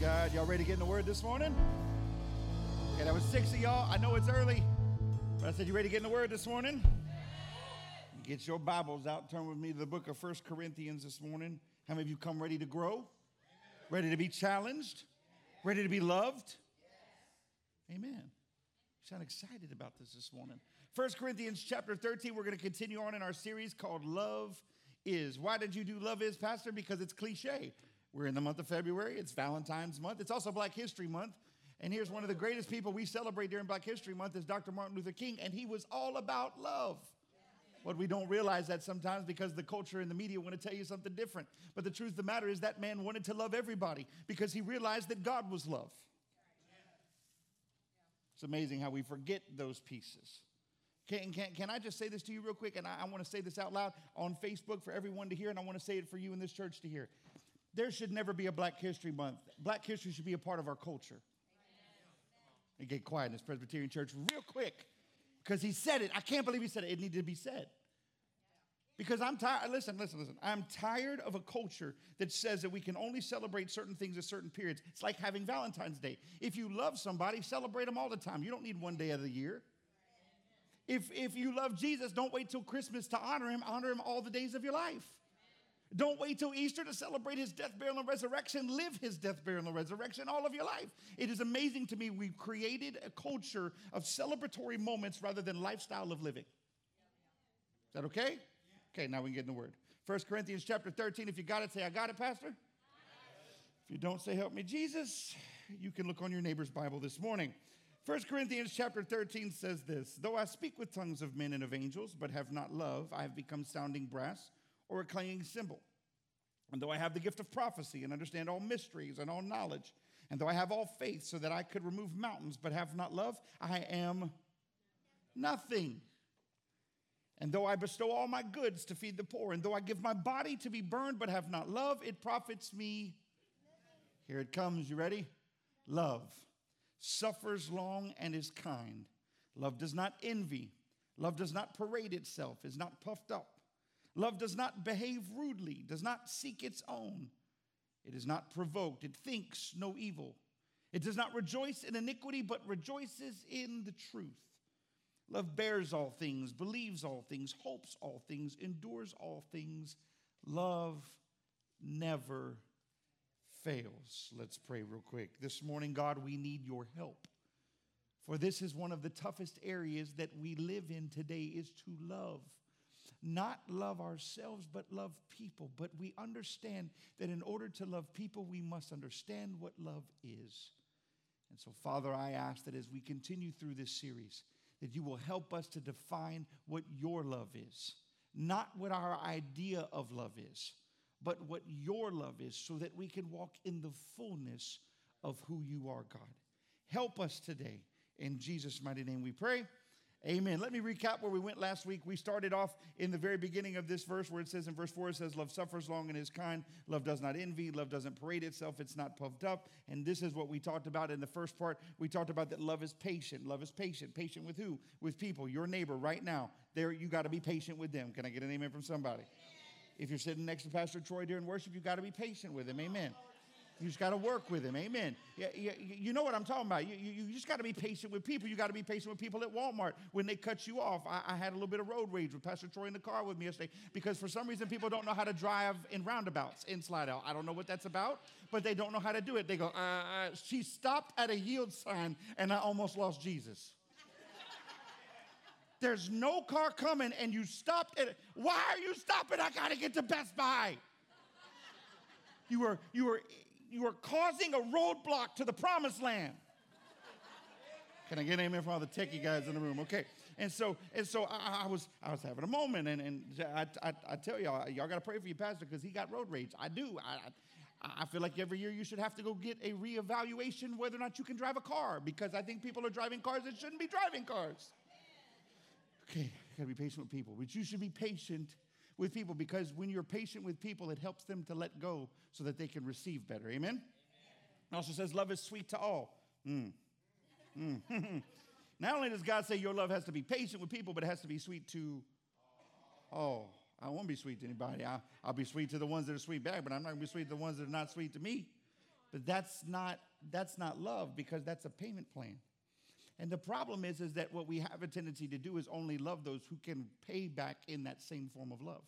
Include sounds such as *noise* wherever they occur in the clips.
God. Y'all ready to get in the Word this morning? Okay, that was six of y'all. I know it's early, but I said, You ready to get in the Word this morning? Get your Bibles out. Turn with me to the book of First Corinthians this morning. How many of you come ready to grow? Ready to be challenged? Ready to be loved? Amen. You sound excited about this this morning. First Corinthians chapter 13, we're going to continue on in our series called Love Is. Why did you do Love Is, Pastor? Because it's cliche. We're in the month of February. It's Valentine's month. It's also Black History Month. And here's one of the greatest people we celebrate during Black History Month is Dr. Martin Luther King, and he was all about love. What we don't realize that sometimes because the culture and the media want to tell you something different. But the truth of the matter is that man wanted to love everybody because he realized that God was love. It's amazing how we forget those pieces. Can, can, can I just say this to you real quick? And I, I want to say this out loud on Facebook for everyone to hear, and I want to say it for you in this church to hear. There should never be a Black History Month. Black history should be a part of our culture. And get quiet in this Presbyterian church real quick because he said it. I can't believe he said it. It needed to be said. Because I'm tired, listen, listen, listen. I'm tired of a culture that says that we can only celebrate certain things at certain periods. It's like having Valentine's Day. If you love somebody, celebrate them all the time. You don't need one day of the year. If, if you love Jesus, don't wait till Christmas to honor him, honor him all the days of your life. Don't wait till Easter to celebrate his death, burial, and resurrection. Live his death, burial, and resurrection all of your life. It is amazing to me we've created a culture of celebratory moments rather than lifestyle of living. Is that okay? Okay, now we can get in the word. 1 Corinthians chapter 13. If you got it, say, I got it, Pastor. If you don't say, Help me, Jesus, you can look on your neighbor's Bible this morning. 1 Corinthians chapter 13 says this Though I speak with tongues of men and of angels, but have not love, I have become sounding brass or a clanging cymbal. And though I have the gift of prophecy and understand all mysteries and all knowledge, and though I have all faith so that I could remove mountains but have not love, I am nothing. And though I bestow all my goods to feed the poor, and though I give my body to be burned but have not love, it profits me. Here it comes. You ready? Love suffers long and is kind. Love does not envy. Love does not parade itself, is not puffed up Love does not behave rudely, does not seek its own. It is not provoked, it thinks no evil. It does not rejoice in iniquity, but rejoices in the truth. Love bears all things, believes all things, hopes all things, endures all things. Love never fails. Let's pray real quick. This morning, God, we need your help. For this is one of the toughest areas that we live in today is to love not love ourselves, but love people. But we understand that in order to love people, we must understand what love is. And so, Father, I ask that as we continue through this series, that you will help us to define what your love is, not what our idea of love is, but what your love is, so that we can walk in the fullness of who you are, God. Help us today. In Jesus' mighty name we pray. Amen. Let me recap where we went last week. We started off in the very beginning of this verse where it says in verse 4, it says, Love suffers long and is kind. Love does not envy. Love doesn't parade itself. It's not puffed up. And this is what we talked about in the first part. We talked about that love is patient. Love is patient. Patient with who? With people. Your neighbor right now. There, you got to be patient with them. Can I get an amen from somebody? If you're sitting next to Pastor Troy during worship, you got to be patient with him. Amen. You just got to work with him. Amen. Yeah, yeah, you know what I'm talking about. You, you, you just got to be patient with people. You got to be patient with people at Walmart when they cut you off. I, I, had a little bit of road rage with Pastor Troy in the car with me yesterday because for some reason people don't know how to drive in roundabouts in Slidell. I don't know what that's about, but they don't know how to do it. They go, uh, uh. she stopped at a yield sign and I almost lost Jesus. *laughs* There's no car coming and you stopped at Why are you stopping? I got to get to Best Buy. You were, you were you are causing a roadblock to the promised land. Can I get an amen from all the techie guys in the room? Okay. And so, and so I, I was, I was having a moment, and, and I, I, I tell y'all, y'all got to pray for your pastor because he got road rage. I do. I, I feel like every year you should have to go get a reevaluation whether or not you can drive a car because I think people are driving cars that shouldn't be driving cars. Okay, you gotta be patient with people, but you should be patient with people because when you're patient with people, it helps them to let go so that they can receive better. Amen? Amen. It also says, Love is sweet to all. Mm. Mm. *laughs* Not only does God say your love has to be patient with people, but it has to be sweet to all. I won't be sweet to anybody. I'll, I'll be sweet to the ones that are sweet back, but I'm not to be sweet to the ones that are not sweet to me. But that's not that's not love because that's a payment plan. And the problem is, is that what we have a tendency to do is only love those who can pay back in that same form of love.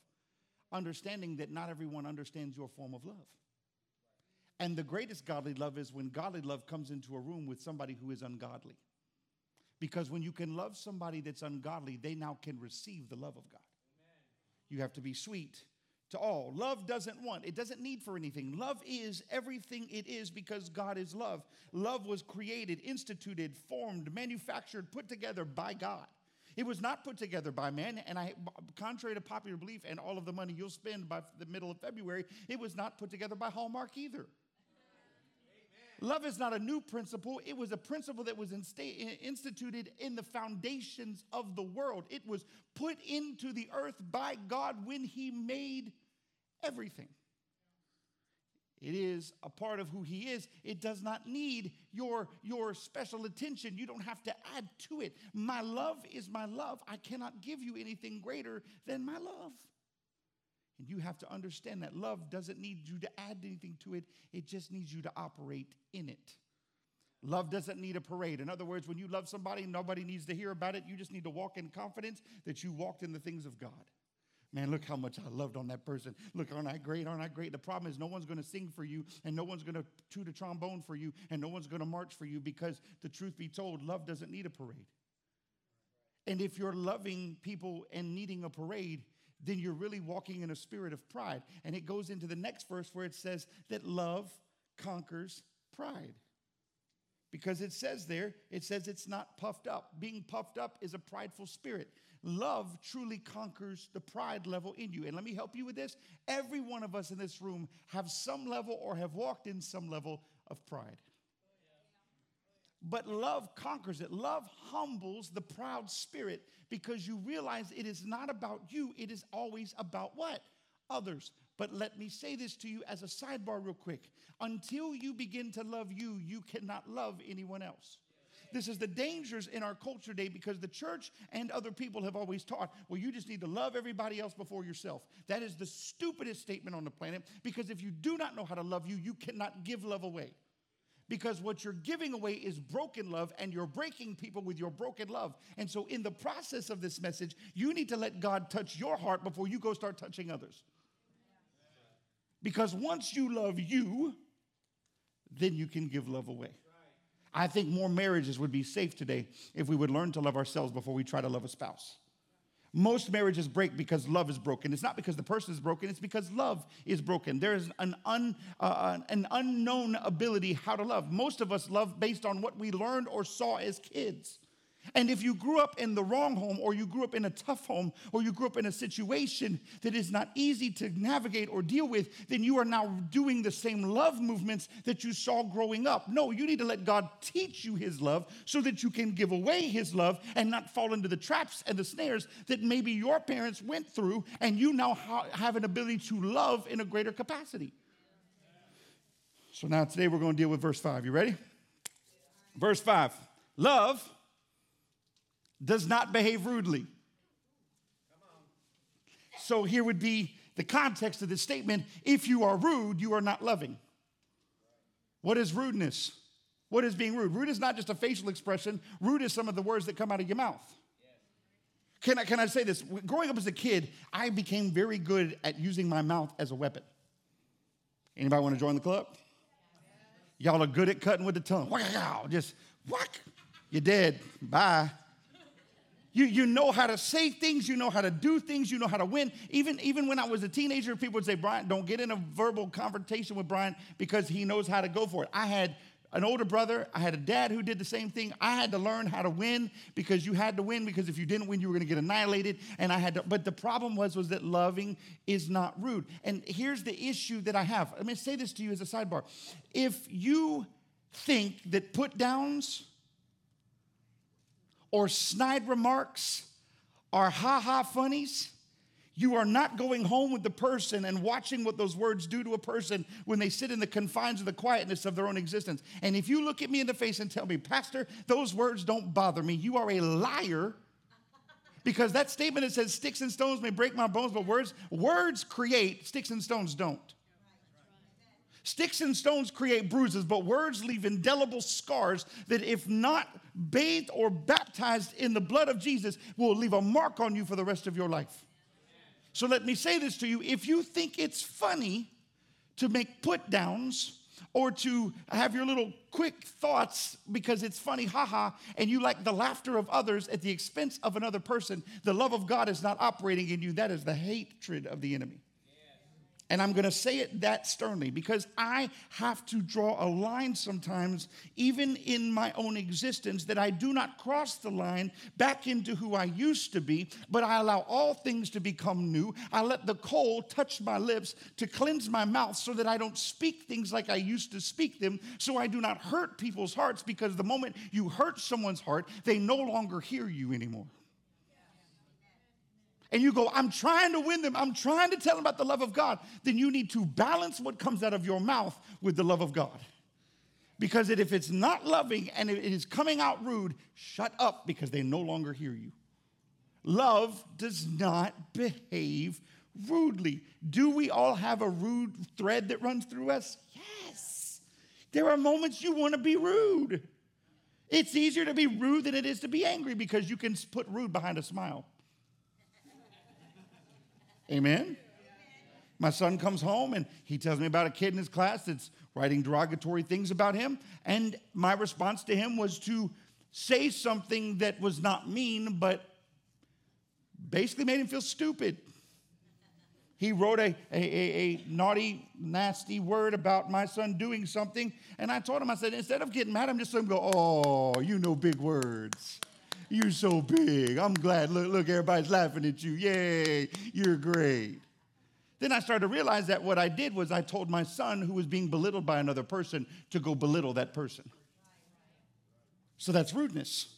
Understanding that not everyone understands your form of love. And the greatest godly love is when godly love comes into a room with somebody who is ungodly. Because when you can love somebody that's ungodly, they now can receive the love of God. Amen. You have to be sweet to all. Love doesn't want, it doesn't need for anything. Love is everything it is because God is love. Love was created, instituted, formed, manufactured, put together by God. It was not put together by man, and I, contrary to popular belief and all of the money you'll spend by the middle of February, it was not put together by Hallmark either. Love is not a new principle. It was a principle that was insta- instituted in the foundations of the world. It was put into the earth by God when He made everything. It is a part of who he is. It does not need your, your special attention. You don't have to add to it. My love is my love. I cannot give you anything greater than my love. And you have to understand that love doesn't need you to add anything to it, it just needs you to operate in it. Love doesn't need a parade. In other words, when you love somebody, nobody needs to hear about it. You just need to walk in confidence that you walked in the things of God. Man, look how much I loved on that person. Look, aren't I great? Aren't I great? The problem is, no one's going to sing for you, and no one's going to toot a trombone for you, and no one's going to march for you because the truth be told, love doesn't need a parade. And if you're loving people and needing a parade, then you're really walking in a spirit of pride. And it goes into the next verse where it says that love conquers pride. Because it says there, it says it's not puffed up. Being puffed up is a prideful spirit. Love truly conquers the pride level in you. And let me help you with this. Every one of us in this room have some level or have walked in some level of pride. But love conquers it. Love humbles the proud spirit because you realize it is not about you, it is always about what? Others. But let me say this to you as a sidebar, real quick. Until you begin to love you, you cannot love anyone else. This is the dangers in our culture today because the church and other people have always taught, well, you just need to love everybody else before yourself. That is the stupidest statement on the planet because if you do not know how to love you, you cannot give love away. Because what you're giving away is broken love, and you're breaking people with your broken love. And so, in the process of this message, you need to let God touch your heart before you go start touching others. Because once you love you, then you can give love away. I think more marriages would be safe today if we would learn to love ourselves before we try to love a spouse. Most marriages break because love is broken. It's not because the person is broken, it's because love is broken. There is an, un, uh, an unknown ability how to love. Most of us love based on what we learned or saw as kids. And if you grew up in the wrong home, or you grew up in a tough home, or you grew up in a situation that is not easy to navigate or deal with, then you are now doing the same love movements that you saw growing up. No, you need to let God teach you His love so that you can give away His love and not fall into the traps and the snares that maybe your parents went through, and you now ha- have an ability to love in a greater capacity. So now today we're going to deal with verse 5. You ready? Verse 5 Love does not behave rudely. So here would be the context of this statement if you are rude, you are not loving. What is rudeness? What is being rude? Rude is not just a facial expression, rude is some of the words that come out of your mouth. Can I, can I say this? Growing up as a kid, I became very good at using my mouth as a weapon. Anybody want to join the club? Y'all are good at cutting with the tongue. Just whack. You're dead. Bye. You, you know how to say things, you know how to do things, you know how to win. Even, even when I was a teenager, people would say, Brian, don't get in a verbal confrontation with Brian because he knows how to go for it. I had an older brother, I had a dad who did the same thing. I had to learn how to win because you had to win because if you didn't win, you were gonna get annihilated. And I had to, but the problem was, was that loving is not rude. And here's the issue that I have. Let me say this to you as a sidebar. If you think that put downs, or snide remarks or ha ha funnies, you are not going home with the person and watching what those words do to a person when they sit in the confines of the quietness of their own existence. And if you look at me in the face and tell me, Pastor, those words don't bother me, you are a liar. Because that statement that says sticks and stones may break my bones, but words, words create, sticks and stones don't. Sticks and stones create bruises, but words leave indelible scars that, if not bathed or baptized in the blood of Jesus, will leave a mark on you for the rest of your life. So let me say this to you if you think it's funny to make put downs, or to have your little quick thoughts because it's funny, haha, and you like the laughter of others at the expense of another person, the love of God is not operating in you. That is the hatred of the enemy. And I'm going to say it that sternly because I have to draw a line sometimes, even in my own existence, that I do not cross the line back into who I used to be, but I allow all things to become new. I let the coal touch my lips to cleanse my mouth so that I don't speak things like I used to speak them, so I do not hurt people's hearts because the moment you hurt someone's heart, they no longer hear you anymore and you go, I'm trying to win them, I'm trying to tell them about the love of God, then you need to balance what comes out of your mouth with the love of God. Because if it's not loving and it is coming out rude, shut up because they no longer hear you. Love does not behave rudely. Do we all have a rude thread that runs through us? Yes. There are moments you want to be rude. It's easier to be rude than it is to be angry because you can put rude behind a smile. Amen? My son comes home and he tells me about a kid in his class that's writing derogatory things about him. And my response to him was to say something that was not mean, but basically made him feel stupid. He wrote a, a, a, a, naughty, nasty word about my son doing something. And I told him, I said, instead of getting mad, I'm just going to go, oh, you know big words. You're so big. I'm glad. Look, look, everybody's laughing at you. Yay, you're great. Then I started to realize that what I did was I told my son, who was being belittled by another person, to go belittle that person. So that's rudeness.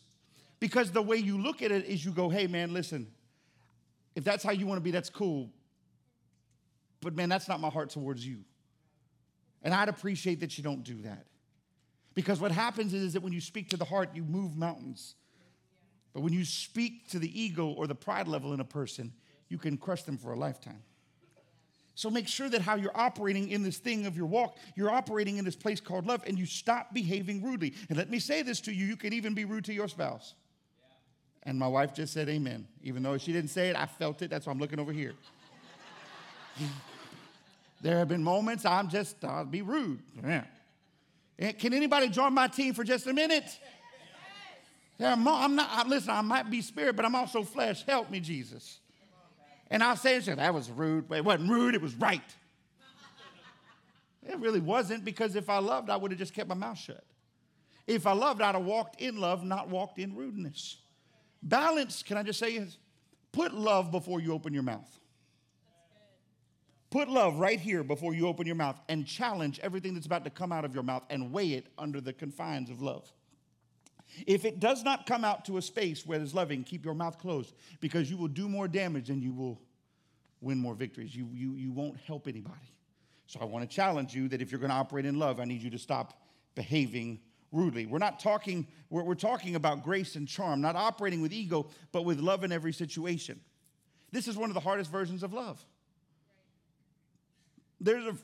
Because the way you look at it is you go, hey, man, listen, if that's how you want to be, that's cool. But man, that's not my heart towards you. And I'd appreciate that you don't do that. Because what happens is, is that when you speak to the heart, you move mountains. But when you speak to the ego or the pride level in a person, you can crush them for a lifetime. So make sure that how you're operating in this thing of your walk, you're operating in this place called love and you stop behaving rudely. And let me say this to you you can even be rude to your spouse. And my wife just said amen. Even though she didn't say it, I felt it. That's why I'm looking over here. *laughs* there have been moments I'm just, I'll be rude. Yeah. Can anybody join my team for just a minute? I'm not, I, listen, I might be spirit, but I'm also flesh. Help me, Jesus. And I'll say, that was rude. But it wasn't rude, it was right. It really wasn't because if I loved, I would have just kept my mouth shut. If I loved, I'd have walked in love, not walked in rudeness. Balance, can I just say, put love before you open your mouth. Put love right here before you open your mouth and challenge everything that's about to come out of your mouth and weigh it under the confines of love. If it does not come out to a space where there's loving, keep your mouth closed because you will do more damage than you will win more victories. You, you, you won't help anybody. So I want to challenge you that if you're going to operate in love, I need you to stop behaving rudely. We're not talking, we're, we're talking about grace and charm, not operating with ego, but with love in every situation. This is one of the hardest versions of love. There's a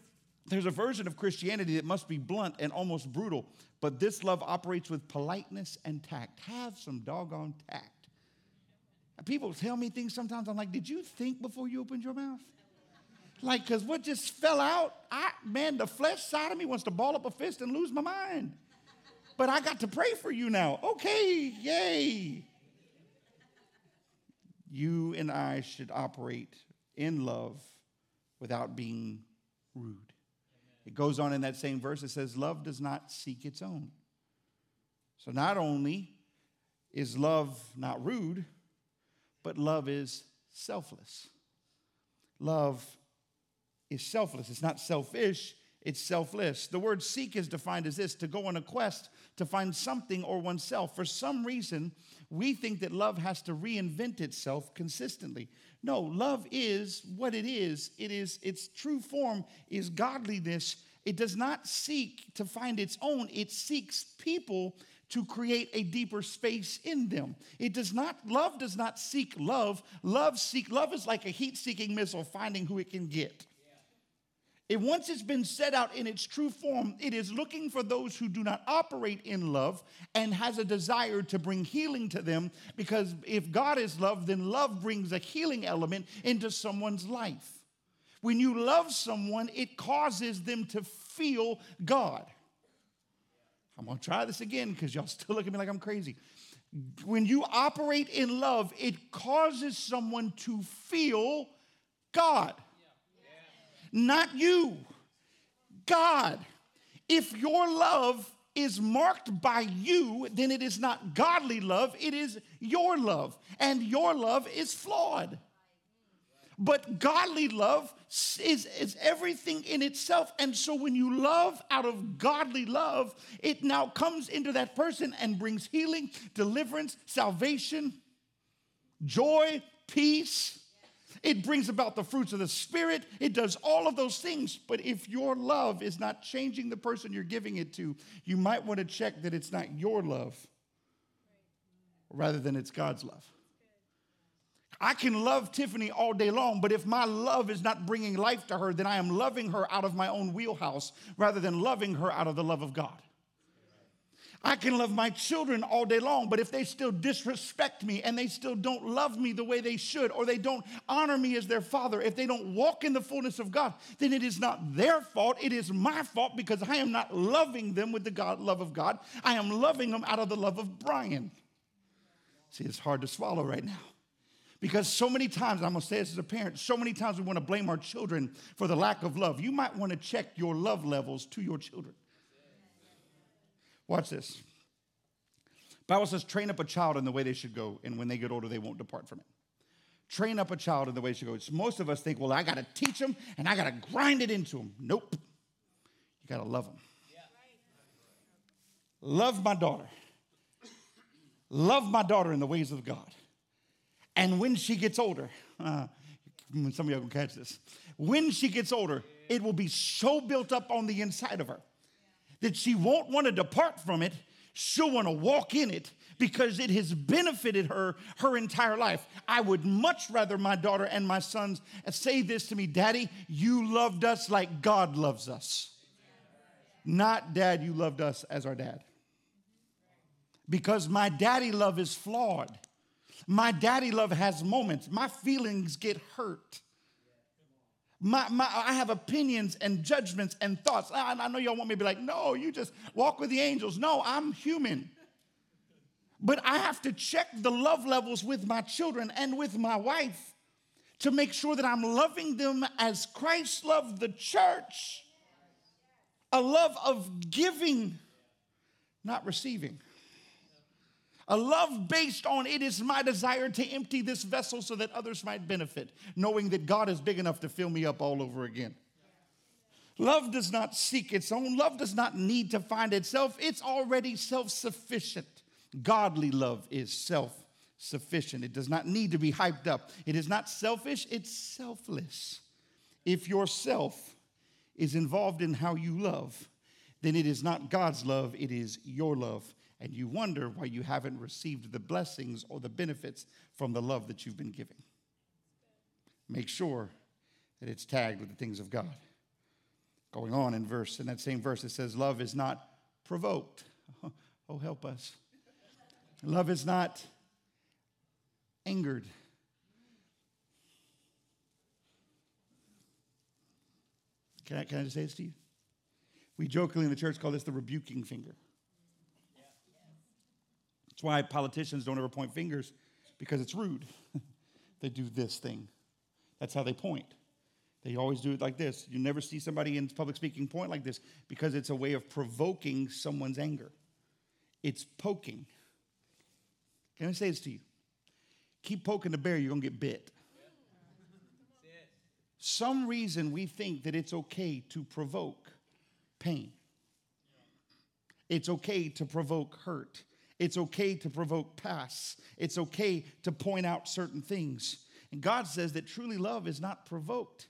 there's a version of Christianity that must be blunt and almost brutal, but this love operates with politeness and tact. Have some doggone tact. People tell me things sometimes, I'm like, did you think before you opened your mouth? Like, because what just fell out, I, man, the flesh side of me wants to ball up a fist and lose my mind. But I got to pray for you now. Okay, yay. You and I should operate in love without being rude. It goes on in that same verse, it says, Love does not seek its own. So not only is love not rude, but love is selfless. Love is selfless. It's not selfish, it's selfless. The word seek is defined as this to go on a quest to find something or oneself. For some reason, we think that love has to reinvent itself consistently. No, love is what it is. It is its true form is godliness. It does not seek to find its own. It seeks people to create a deeper space in them. It does not love does not seek love. Love seek love is like a heat-seeking missile finding who it can get. It, once it's been set out in its true form, it is looking for those who do not operate in love and has a desire to bring healing to them. Because if God is love, then love brings a healing element into someone's life. When you love someone, it causes them to feel God. I'm gonna try this again because y'all still look at me like I'm crazy. When you operate in love, it causes someone to feel God not you, God. If your love is marked by you, then it is not godly love, it is your love. And your love is flawed. But godly love is, is everything in itself. And so when you love out of godly love, it now comes into that person and brings healing, deliverance, salvation, joy, peace it brings about the fruits of the Spirit. It does all of those things. But if your love is not changing the person you're giving it to, you might want to check that it's not your love rather than it's God's love. I can love Tiffany all day long, but if my love is not bringing life to her, then I am loving her out of my own wheelhouse rather than loving her out of the love of God. I can love my children all day long, but if they still disrespect me and they still don't love me the way they should, or they don't honor me as their father, if they don't walk in the fullness of God, then it is not their fault. It is my fault because I am not loving them with the God, love of God. I am loving them out of the love of Brian. See, it's hard to swallow right now. Because so many times, I'm gonna say this as a parent, so many times we wanna blame our children for the lack of love. You might wanna check your love levels to your children. Watch this. Bible says, train up a child in the way they should go, and when they get older, they won't depart from it. Train up a child in the way they should go. most of us think, well, I got to teach them and I got to grind it into them. Nope. You got to love them. Love my daughter. Love my daughter in the ways of God. And when she gets older, uh, some of y'all can catch this. When she gets older, it will be so built up on the inside of her that she won't want to depart from it. She'll want to walk in it because it has benefited her her entire life. I would much rather my daughter and my sons say this to me Daddy, you loved us like God loves us. Not, Dad, you loved us as our dad. Because my daddy love is flawed. My daddy love has moments. My feelings get hurt. My, my, I have opinions and judgments and thoughts. I, I know y'all want me to be like, no, you just walk with the angels. No, I'm human. But I have to check the love levels with my children and with my wife to make sure that I'm loving them as Christ loved the church a love of giving, not receiving. A love based on it is my desire to empty this vessel so that others might benefit, knowing that God is big enough to fill me up all over again. Love does not seek its own, love does not need to find itself, it's already self sufficient. Godly love is self sufficient, it does not need to be hyped up. It is not selfish, it's selfless. If yourself is involved in how you love, then it is not God's love, it is your love and you wonder why you haven't received the blessings or the benefits from the love that you've been giving. Make sure that it's tagged with the things of God. Going on in verse, in that same verse, it says, Love is not provoked. *laughs* Oh, help us. Love is not angered. Can I, can I just say this to you? We jokingly in the church call this the rebuking finger. That's why politicians don't ever point fingers because it's rude. *laughs* they do this thing. That's how they point. They always do it like this. You never see somebody in public speaking point like this because it's a way of provoking someone's anger. It's poking. Can I say this to you? Keep poking the bear, you're going to get bit. Some reason we think that it's okay to provoke pain. It's okay to provoke hurt. It's okay to provoke pass. It's okay to point out certain things. And God says that truly love is not provoked.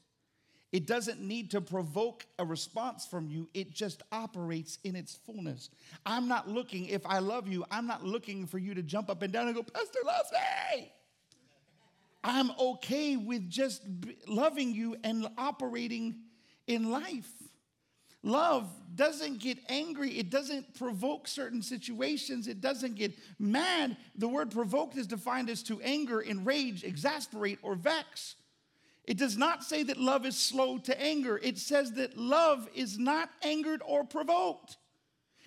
It doesn't need to provoke a response from you, it just operates in its fullness. I'm not looking, if I love you, I'm not looking for you to jump up and down and go, Pastor loves me. I'm okay with just loving you and operating in life. Love doesn't get angry. It doesn't provoke certain situations. It doesn't get mad. The word provoked is defined as to anger, enrage, exasperate, or vex. It does not say that love is slow to anger. It says that love is not angered or provoked.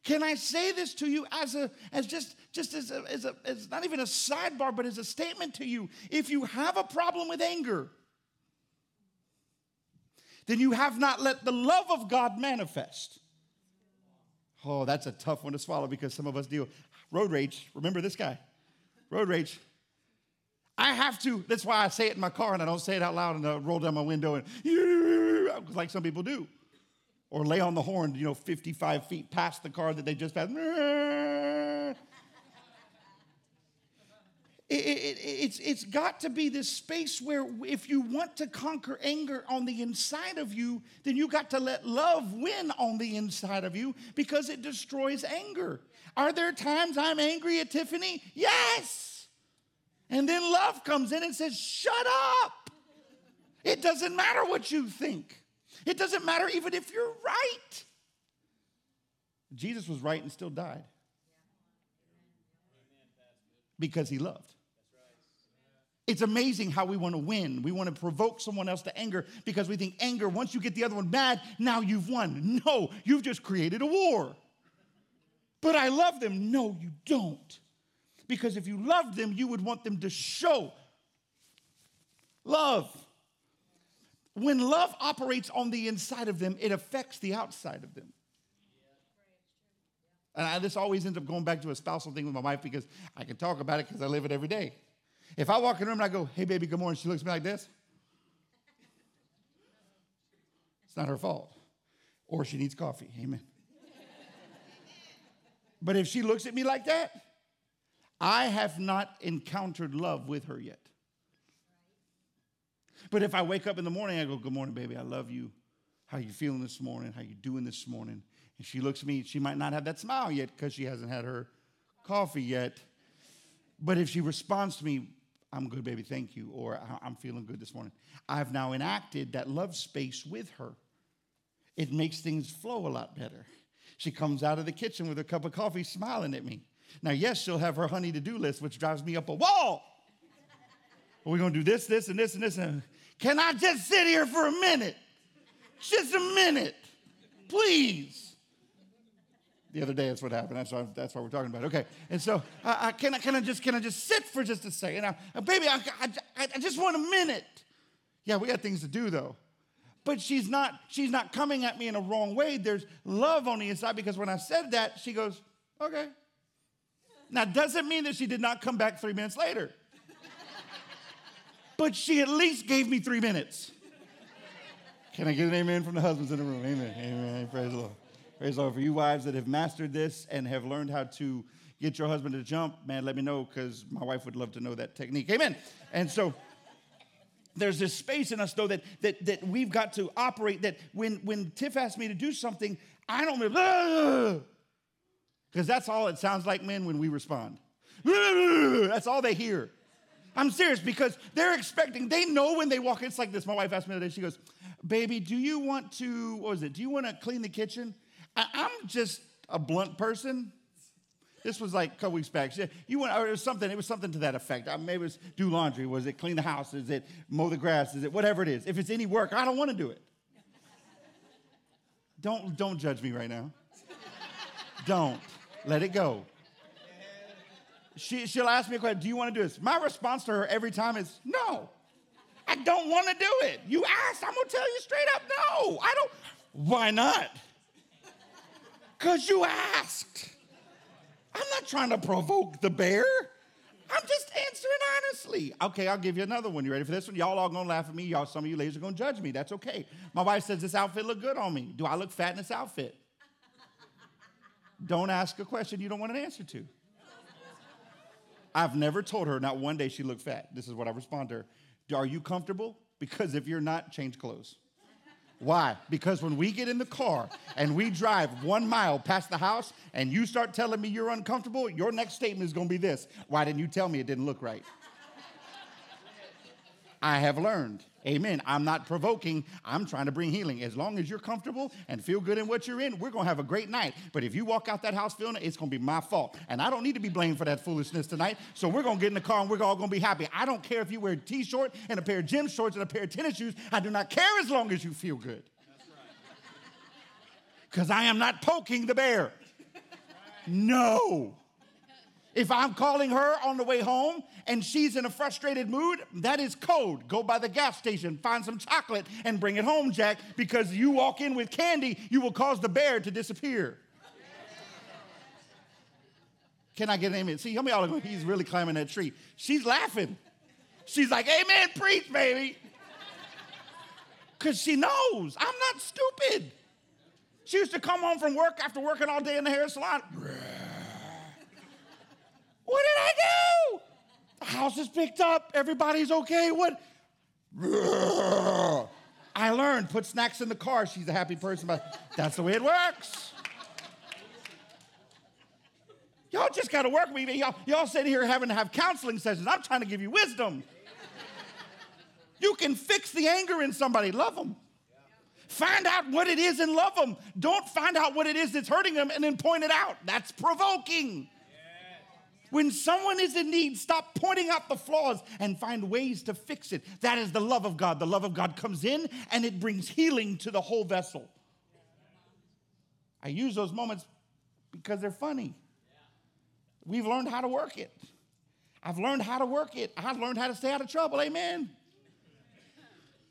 Can I say this to you as a as just just as a, as a as not even a sidebar, but as a statement to you? If you have a problem with anger, then you have not let the love of God manifest. Oh, that's a tough one to swallow because some of us deal. Road rage, remember this guy? Road rage. I have to, that's why I say it in my car and I don't say it out loud and I roll down my window and *laughs* like some people do. Or lay on the horn, you know, 55 feet past the car that they just passed. It, it, it's, it's got to be this space where if you want to conquer anger on the inside of you, then you got to let love win on the inside of you because it destroys anger. Are there times I'm angry at Tiffany? Yes. And then love comes in and says, Shut up. It doesn't matter what you think, it doesn't matter even if you're right. Jesus was right and still died because he loved. It's amazing how we want to win. We want to provoke someone else to anger because we think anger, once you get the other one mad, now you've won. No, you've just created a war. But I love them. No, you don't. Because if you loved them, you would want them to show love. When love operates on the inside of them, it affects the outside of them. And I, this always ends up going back to a spousal thing with my wife because I can talk about it because I live it every day. If I walk in the room and I go, hey, baby, good morning, she looks at me like this, it's not her fault. Or she needs coffee. Amen. but if she looks at me like that, I have not encountered love with her yet. But if I wake up in the morning, I go, Good morning, baby. I love you. How you feeling this morning? How you doing this morning? And she looks at me, she might not have that smile yet because she hasn't had her coffee yet. But if she responds to me, I'm good, baby, thank you, or I'm feeling good this morning. I've now enacted that love space with her. It makes things flow a lot better. She comes out of the kitchen with a cup of coffee smiling at me. Now, yes, she'll have her honey to do list, which drives me up a wall. We're gonna do this, this, and this, and this. And can I just sit here for a minute? Just a minute, please the other day. That's what happened. That's why, that's why we're talking about. It. Okay, and so I, I, can I can I just can I just sit for just a second? I, uh, baby, I, I, I just want a minute. Yeah, we got things to do though. But she's not she's not coming at me in a wrong way. There's love on the inside because when I said that, she goes, okay. Now, doesn't mean that she did not come back three minutes later. *laughs* but she at least gave me three minutes. Can I get an amen from the husbands in the room? Amen. Amen. Praise the Lord. Praise the Lord. For you wives that have mastered this and have learned how to get your husband to jump, man, let me know because my wife would love to know that technique. Amen. And so there's this space in us though that that that we've got to operate that when when Tiff asks me to do something, I don't because that's all it sounds like men when we respond. That's all they hear. I'm serious because they're expecting, they know when they walk, in. it's like this. My wife asked me the other day, she goes, Baby, do you want to, what was it? Do you want to clean the kitchen? I, am just a blunt person. This was like a couple weeks back. You went, or it was something. It was something to that effect. I, maybe it was do laundry. Was it clean the house? Is it mow the grass? Is it whatever it is? If it's any work, I don't want to do it. Don't don't judge me right now. don't let it go. She, she'll ask me a question. Do you want to do this? My response to her every time is no. I don't want to do it. You asked. I'm gonna tell you straight up. No, I don't. Why not? Because you asked. I'm not trying to provoke the bear. I'm just answering honestly. Okay, I'll give you another one. You ready for this one? Y'all all gonna laugh at me. Y'all, some of you ladies are gonna judge me. That's okay. My wife says this outfit look good on me. Do I look fat in this outfit? Don't ask a question you don't want an answer to. I've never told her not one day she looked fat. This is what I respond to her. Are you comfortable? Because if you're not, change clothes. Why? Because when we get in the car and we drive one mile past the house and you start telling me you're uncomfortable, your next statement is going to be this Why didn't you tell me it didn't look right? I have learned. Amen. I'm not provoking. I'm trying to bring healing. As long as you're comfortable and feel good in what you're in, we're going to have a great night. But if you walk out that house feeling it, it's going to be my fault. And I don't need to be blamed for that foolishness tonight. So we're going to get in the car and we're all going to be happy. I don't care if you wear a t shirt and a pair of gym shorts and a pair of tennis shoes. I do not care as long as you feel good. Because I am not poking the bear. No. If I'm calling her on the way home and she's in a frustrated mood, that is code. Go by the gas station, find some chocolate, and bring it home, Jack, because you walk in with candy, you will cause the bear to disappear. Can I get an amen? See, how many y'all are going, he's really climbing that tree. She's laughing. She's like, Amen, preach, baby. Because she knows I'm not stupid. She used to come home from work after working all day in the hair salon. What did I do? The house is picked up. Everybody's okay. What? I learned put snacks in the car. She's a happy person, but that's the way it works. Y'all just got to work with me. Y'all, y'all here having to have counseling sessions. I'm trying to give you wisdom. You can fix the anger in somebody. Love them. Find out what it is and love them. Don't find out what it is that's hurting them and then point it out. That's provoking. When someone is in need, stop pointing out the flaws and find ways to fix it. That is the love of God. The love of God comes in and it brings healing to the whole vessel. I use those moments because they're funny. We've learned how to work it. I've learned how to work it. I've learned how to stay out of trouble. Amen.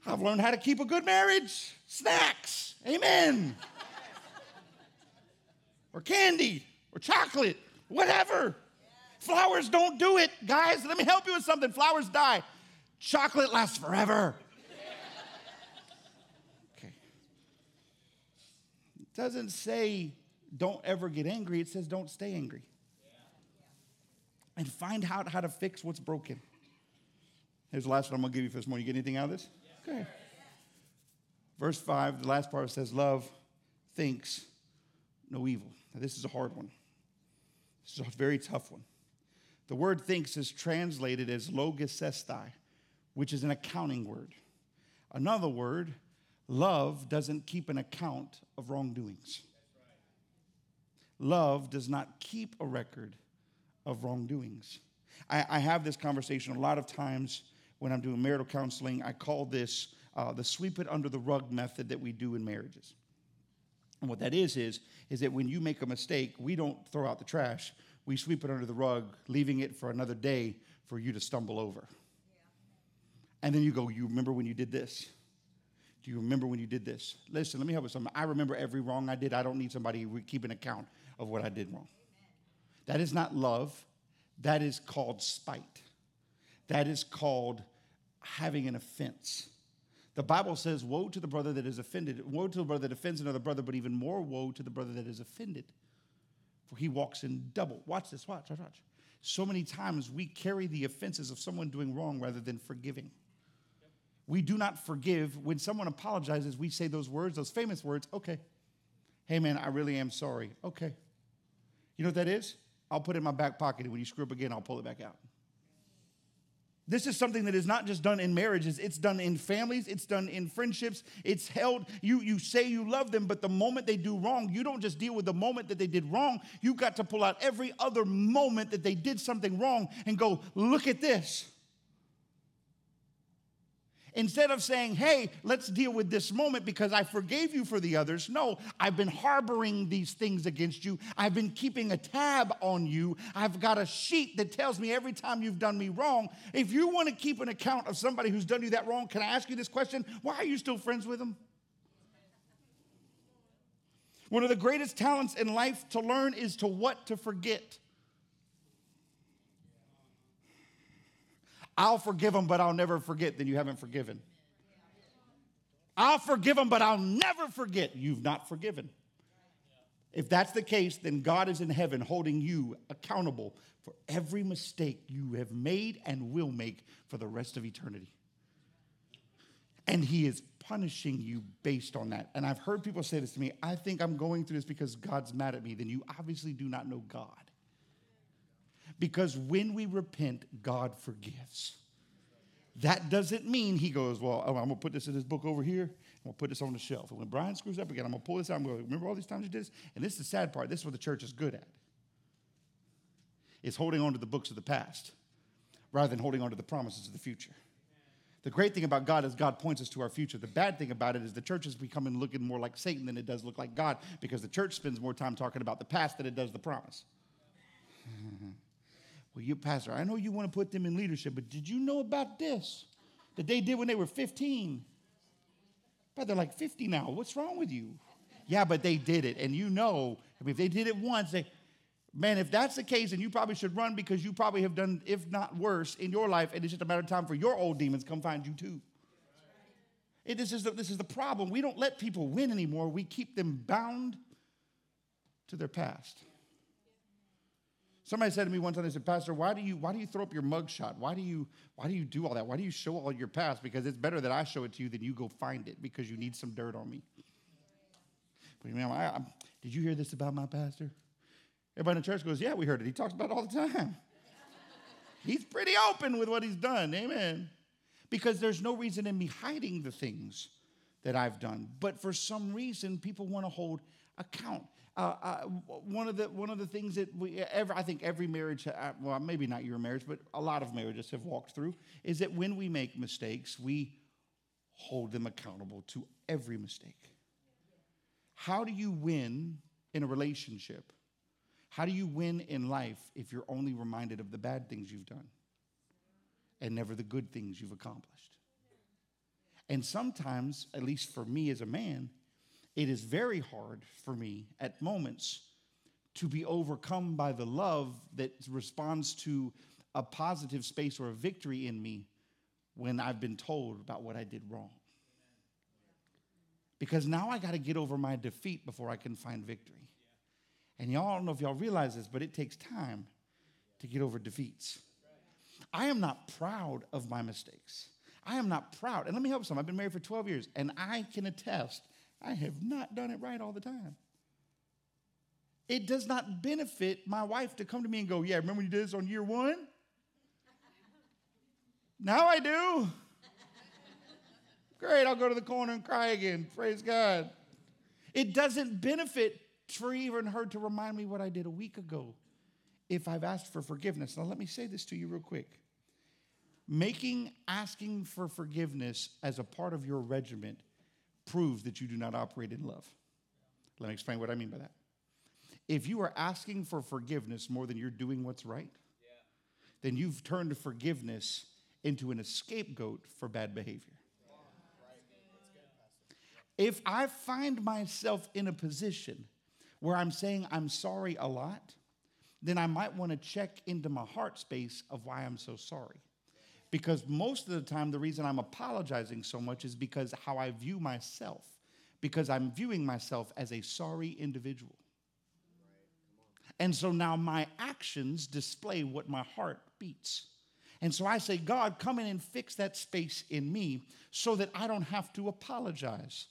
I've learned how to keep a good marriage. Snacks. Amen. or candy or chocolate, whatever. Flowers don't do it, guys. Let me help you with something. Flowers die. Chocolate lasts forever. Okay. It doesn't say don't ever get angry, it says don't stay angry. And find out how to fix what's broken. Here's the last one I'm going to give you for this morning. You get anything out of this? Okay. Verse 5, the last part says, Love thinks no evil. Now, this is a hard one. This is a very tough one. The word thinks is translated as logizetai, which is an accounting word. Another word, love doesn't keep an account of wrongdoings. Love does not keep a record of wrongdoings. I, I, have this conversation a lot of times when I'm doing marital counseling. I call this uh, the sweep it under the rug method that we do in marriages. And what that is, is, is that when you make a mistake, we don't throw out the trash we sweep it under the rug, leaving it for another day for you to stumble over. Yeah. And then you go, You remember when you did this? Do you remember when you did this? Listen, let me help with something. I remember every wrong I did. I don't need somebody keeping account of what I did wrong. Amen. That is not love. That is called spite. That is called having an offense. The Bible says, Woe to the brother that is offended, woe to the brother that offends another brother, but even more woe to the brother that is offended for he walks in double. Watch this, watch, watch, watch. So many times we carry the offenses of someone doing wrong rather than forgiving. We do not forgive. When someone apologizes, we say those words, those famous words, okay. Hey man, I really am sorry. Okay. You know what that is? I'll put it in my back pocket, and when you screw up again, I'll pull it back out. This is something that is not just done in marriages, it's done in families, it's done in friendships. It's held, you, you say you love them, but the moment they do wrong, you don't just deal with the moment that they did wrong. You got to pull out every other moment that they did something wrong and go, look at this. Instead of saying, hey, let's deal with this moment because I forgave you for the others. No, I've been harboring these things against you. I've been keeping a tab on you. I've got a sheet that tells me every time you've done me wrong. If you want to keep an account of somebody who's done you that wrong, can I ask you this question? Why are you still friends with them? One of the greatest talents in life to learn is to what to forget. I'll forgive them, but I'll never forget, then you haven't forgiven. I'll forgive them, but I'll never forget. You've not forgiven. If that's the case, then God is in heaven holding you accountable for every mistake you have made and will make for the rest of eternity. And He is punishing you based on that. And I've heard people say this to me I think I'm going through this because God's mad at me. Then you obviously do not know God. Because when we repent, God forgives. That doesn't mean he goes, Well, oh, I'm going to put this in this book over here. I'm going to put this on the shelf. And when Brian screws up again, I'm going to pull this out. I'm going to remember all these times you did this? And this is the sad part. This is what the church is good at. It's holding on to the books of the past rather than holding on to the promises of the future. The great thing about God is God points us to our future. The bad thing about it is the church is becoming looking more like Satan than it does look like God because the church spends more time talking about the past than it does the promise. *laughs* well, you, Pastor, I know you want to put them in leadership, but did you know about this that they did when they were 15? But they're like 50 now. What's wrong with you? Yeah, but they did it. And you know, I mean, if they did it once, they, Man, if that's the case, then you probably should run because you probably have done, if not worse, in your life, and it's just a matter of time for your old demons come find you too. It, this, is the, this is the problem. We don't let people win anymore. We keep them bound to their past. Somebody said to me one time, they said, Pastor, why do you why do you throw up your mug shot? Why do you why do you do all that? Why do you show all your past? Because it's better that I show it to you than you go find it because you need some dirt on me. But you know, I, I, did you hear this about my pastor? Everybody in the church goes, Yeah, we heard it. He talks about it all the time. *laughs* he's pretty open with what he's done. Amen. Because there's no reason in me hiding the things that I've done. But for some reason, people want to hold account. Uh, uh, one of the one of the things that we ever I think every marriage uh, well maybe not your marriage but a lot of marriages have walked through is that when we make mistakes we hold them accountable to every mistake. How do you win in a relationship how do you win in life if you're only reminded of the bad things you've done and never the good things you've accomplished? And sometimes, at least for me as a man, it is very hard for me at moments to be overcome by the love that responds to a positive space or a victory in me when I've been told about what I did wrong. Because now I got to get over my defeat before I can find victory. And y'all I don't know if y'all realize this, but it takes time to get over defeats. I am not proud of my mistakes. I am not proud. And let me help some. I've been married for 12 years, and I can attest I have not done it right all the time. It does not benefit my wife to come to me and go, Yeah, remember when you did this on year one? now I do. *laughs* Great, I'll go to the corner and cry again. Praise God. It doesn't benefit for even her to remind me what I did a week ago if I've asked for forgiveness. Now, let me say this to you real quick. Making asking for forgiveness as a part of your regiment proves that you do not operate in love. Let me explain what I mean by that. If you are asking for forgiveness more than you're doing what's right, yeah. then you've turned forgiveness into an scapegoat for bad behavior. If I find myself in a position where I'm saying I'm sorry a lot, then I might want to check into my heart space of why I'm so sorry. Because most of the time, the reason I'm apologizing so much is because how I view myself, because I'm viewing myself as a sorry individual. And so now my actions display what my heart beats. And so I say, God, come in and fix that space in me so that I don't have to apologize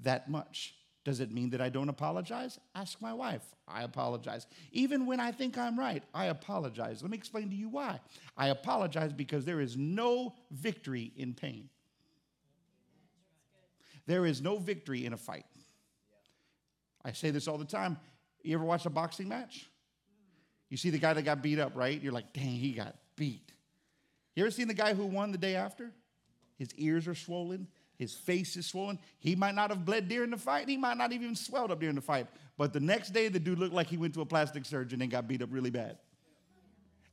that much. Does it mean that I don't apologize? Ask my wife. I apologize. Even when I think I'm right, I apologize. Let me explain to you why. I apologize because there is no victory in pain. There is no victory in a fight. I say this all the time. You ever watch a boxing match? You see the guy that got beat up, right? You're like, dang, he got beat. You ever seen the guy who won the day after? His ears are swollen, his face is swollen. He might not have bled during the fight. He might not even swelled up during the fight. But the next day, the dude looked like he went to a plastic surgeon and got beat up really bad.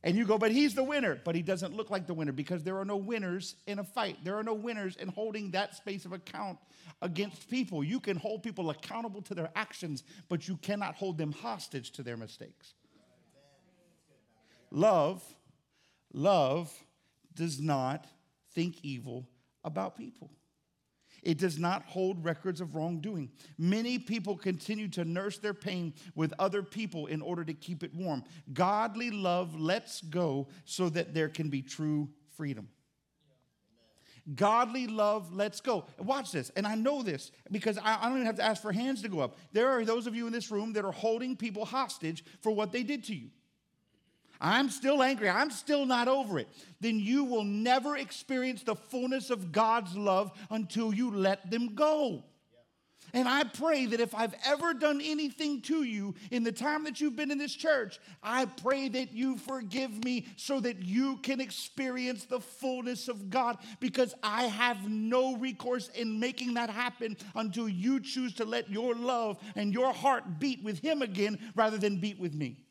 And you go, but he's the winner. But he doesn't look like the winner because there are no winners in a fight. There are no winners in holding that space of account against people. You can hold people accountable to their actions, but you cannot hold them hostage to their mistakes. Love, love does not think evil about people. It does not hold records of wrongdoing. Many people continue to nurse their pain with other people in order to keep it warm. Godly love lets go so that there can be true freedom. Godly love lets go. Watch this. And I know this because I, don't even have to ask for hands to go up. There are those of you in this room that are holding people hostage for what they did to you. I'm still angry, I'm still not over it, then you will never experience the fullness of God's love until you let them go. And I pray that if I've ever done anything to you in the time that you've been in this church, I pray that you forgive me so that you can experience the fullness of God because I have no recourse in making that happen until you choose to let your love and your heart beat with Him again rather than beat with me.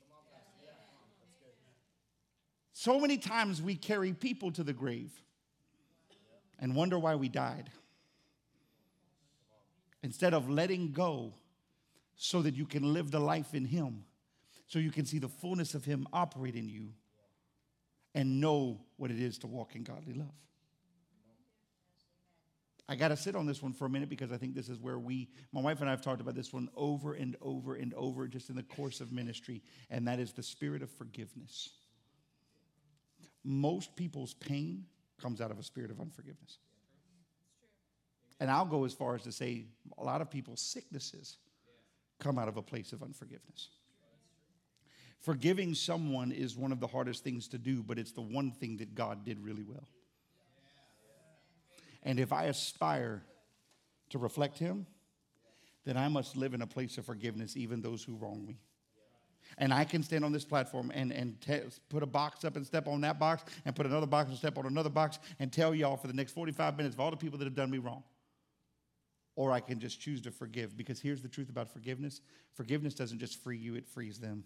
So many times we carry people to the grave and wonder why we died instead of letting go so that you can live the life in Him, so you can see the fullness of Him operate in you and know what it is to walk in godly love. I got to sit on this one for a minute because I think this is where we, my wife and I have talked about this one over and over and over just in the course of ministry, and that is the spirit of forgiveness. Most people's pain comes out of a spirit of unforgiveness. And I'll go as far as to say a lot of people's sicknesses come out of a place of unforgiveness. Forgiving someone is one of the hardest things to do, but it's the one thing that God did really well. And if I aspire to reflect Him, then I must live in a place of forgiveness, even those who wrong me. And I can stand on this platform and, and te- put a box up and step on that box, and put another box and step on another box, and tell y'all for the next 45 minutes of all the people that have done me wrong or I can just choose to forgive. Because here's the truth about forgiveness forgiveness doesn't just free you, it frees them.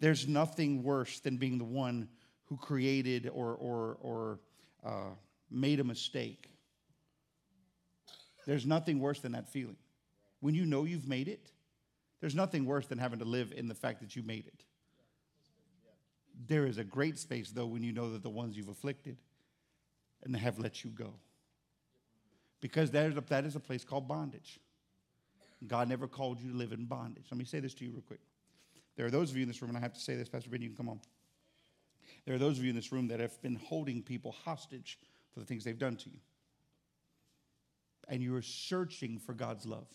There's nothing worse than being the one who created or, or, or uh, made a mistake. There's nothing worse than that feeling. When you know you've made it, there's nothing worse than having to live in the fact that you made it. There is a great space, though, when you know that the ones you've afflicted and have let you go because that is a, that is a place called bondage. God never called you to live in bondage. Let me say this to you real quick. There are those of you in this room, and I have to say this, Pastor Ben, you can come on. There are those of you in this room that have been holding people hostage for the things they've done to you. And you are searching for God's love.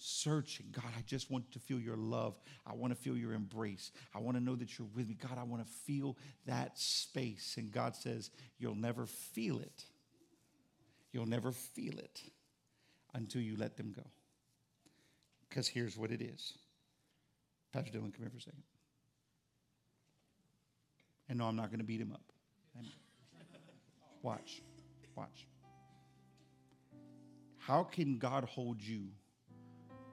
Searching. God, I just want to feel your love. I want to feel your embrace. I want to know that you're with me. God, I want to feel that space. And God says, You'll never feel it You'll never feel it until you let them go. Because here's what it is. Pastor Dylan, come here for a second. And no, I'm not going to beat him up. Watch. Watch. How can God hold you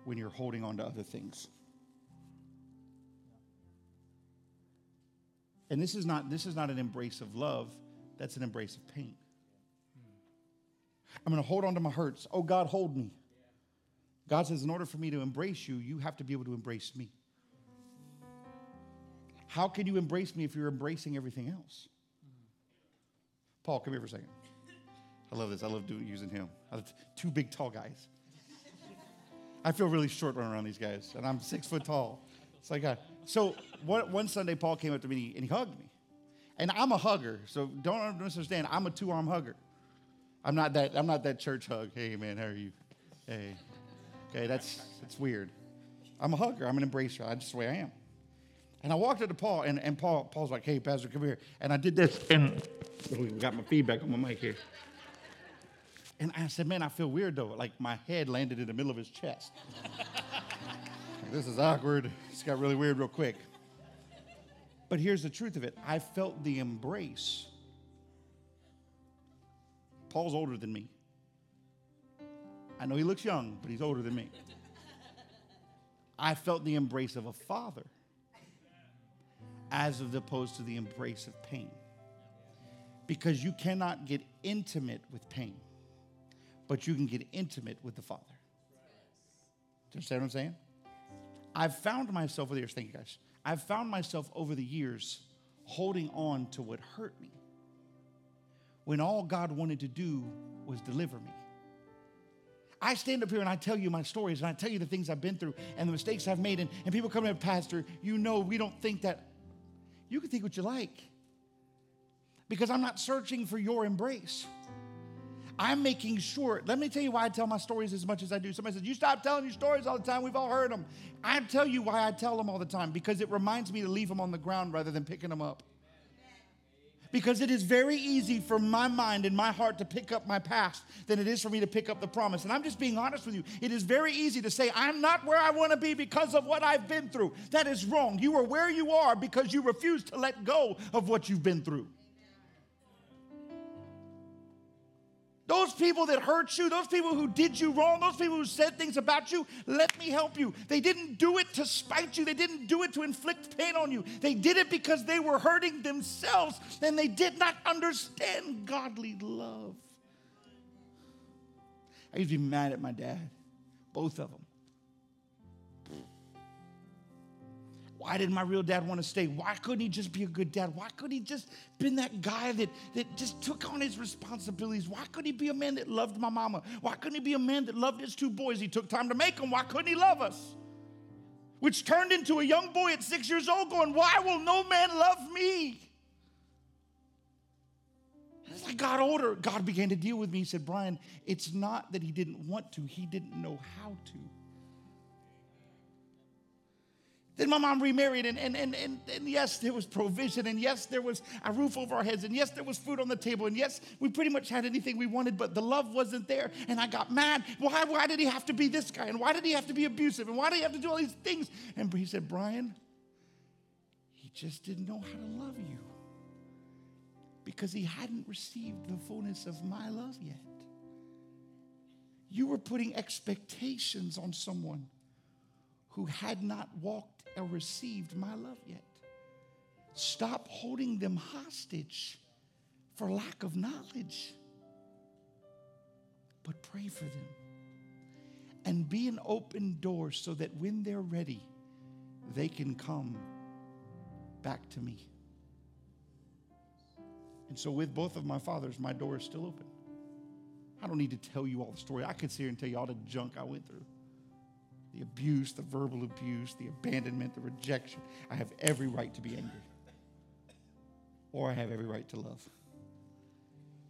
when you're holding on to other things? And this is not this is not an embrace of love, that's an embrace of pain. I'm going to hold on to my hurts. Oh, God, hold me. God says, in order for me to embrace you, you have to be able to embrace me. How can you embrace me if you're embracing everything else? Paul, come here for a second. I love this. I love doing, using him. Two big, tall guys. I feel really short running around these guys, and I'm six foot tall. It's like, a, so one, one Sunday, Paul came up to me and he hugged me. And I'm a hugger, so don't misunderstand. I'm a two arm hugger. I'm not that I'm not that church hug. Hey man, how are you? Hey. Okay, that's that's weird. I'm a hugger. I'm an embracer. Just the way I am. And I walked up to Paul, and, and Paul Paul's like, "Hey, Pastor, come here." And I did this, and oh, we got my feedback on my mic here. And I said, "Man, I feel weird though. Like my head landed in the middle of his chest. this is awkward. It's got really weird real quick." But here's the truth of it: I felt the embrace Paul's older than me. I know he looks young, but he's older than me. I felt the embrace of a father as opposed to the embrace of pain. Because you cannot get intimate with pain, but you can get intimate with the Father. Do you understand what I'm saying? I've found myself over the years, thank you guys. I've found myself over the years holding on to what hurt me when all God wanted to do was deliver me. I stand up here and I tell you my stories and I tell you the things I've been through and the mistakes I've made. And, and people come to me, Pastor, you know, we don't think that. You can think what you like because I'm not searching for your embrace. I'm making sure. Let me tell you why I tell my stories as much as I do. Somebody says, You stop telling your stories all the time. We've all heard them. I tell you why I tell them all the time because it reminds me to leave them on the ground rather than picking them up. Because it is very easy for my mind and my heart to pick up my past than it is for me to pick up the promise. And I'm just being honest with you. It is very easy to say, I'm not where I want to be because of what I've been through. That is wrong. You are where you are because you refuse to let go of what you've been through. Those people that hurt you, those people who did you wrong, those people who said things about you, let me help you. They didn't do it to spite you, they didn't do it to inflict pain on you. They did it because they were hurting themselves and they did not understand godly love. I used to be mad at my dad, both of them. Why did my real dad want to stay? Why couldn't he just be a good dad? Why couldn't he just been that guy that, that just took on his responsibilities? Why couldn't he be a man that loved my mama? Why couldn't he be a man that loved his two boys? He took time to make them. Why couldn't he love us? Which turned into a young boy at six years old going, Why will no man love me? As I got older, God began to deal with me. He said, Brian, it's not that he didn't want to, he didn't know how to. Then my mom remarried, and, and, and, and, and, yes, there was provision, and yes, there was a roof over our heads, and yes, there was food on the table, and yes, we pretty much had anything we wanted, but the love wasn't there, and I got mad. Why, why did he have to be this guy, and why did he have to be abusive, and why did he have to do all these things? And he said, Brian, he just didn't know how to love you because he hadn't received the fullness of my love yet. You were putting expectations on someone who had not walked or received my love yet. Stop holding them hostage for lack of knowledge, but pray for them. And be an open door so that when they're ready, they can come back to me. And so, with both of my fathers, my door is still open. I don't need to tell you all the story. I could sit here and tell you all the junk I went through the abuse, the verbal abuse, the abandonment, the rejection. I have every right to be angry. Or I have every right to love.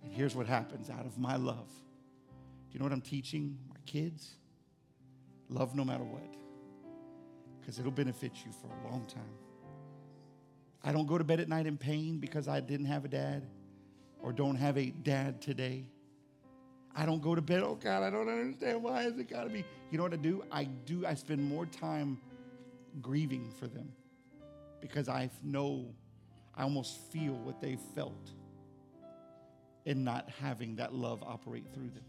And here's what happens out of my love. Do you know what I'm teaching my kids? Love no matter what. Because it'll benefit you for a long time. I don't go to bed at night in pain because I didn't have a dad or don't have a dad today. I don't go to bed, oh God, I don't understand why has it got to be. You know what I do? I do, I spend more time grieving for them because I know, I almost feel what they felt in not having that love operate through them.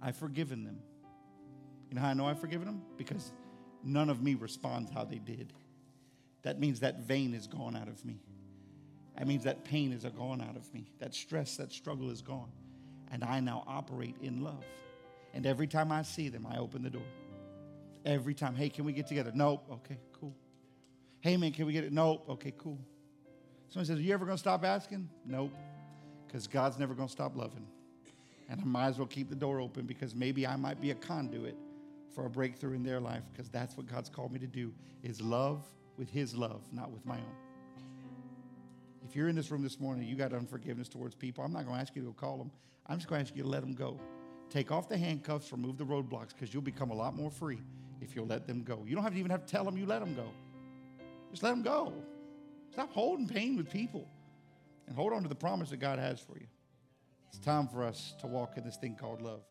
I've forgiven them. You know how I know I've forgiven them? Because none of me responds how they did. That means that vein is gone out of me. That means that pain is gone out of me. That stress, that struggle is gone and I now operate in love. And every time I see them, I open the door. Every time, hey, can we get together? Nope. Okay, cool. Hey, man, can we get it? Nope. Okay, cool. Someone says, Are you ever going to stop asking? Nope. Because God's never going to stop loving. And I might as well keep the door open because maybe I might be a conduit for a breakthrough in their life because that's what God's called me to do is love with his love, not with my own. If you're in this room this morning, you got unforgiveness towards people, I'm not going to ask you to go call them. I'm just going to ask you to let them go. Take off the handcuffs, remove the roadblocks, because you'll become a lot more free if you'll let them go. You don't have to even have to tell them you let them go. Just let them go. Stop holding pain with people and hold on to the promise that God has for you. It's time for us to walk in this thing called love.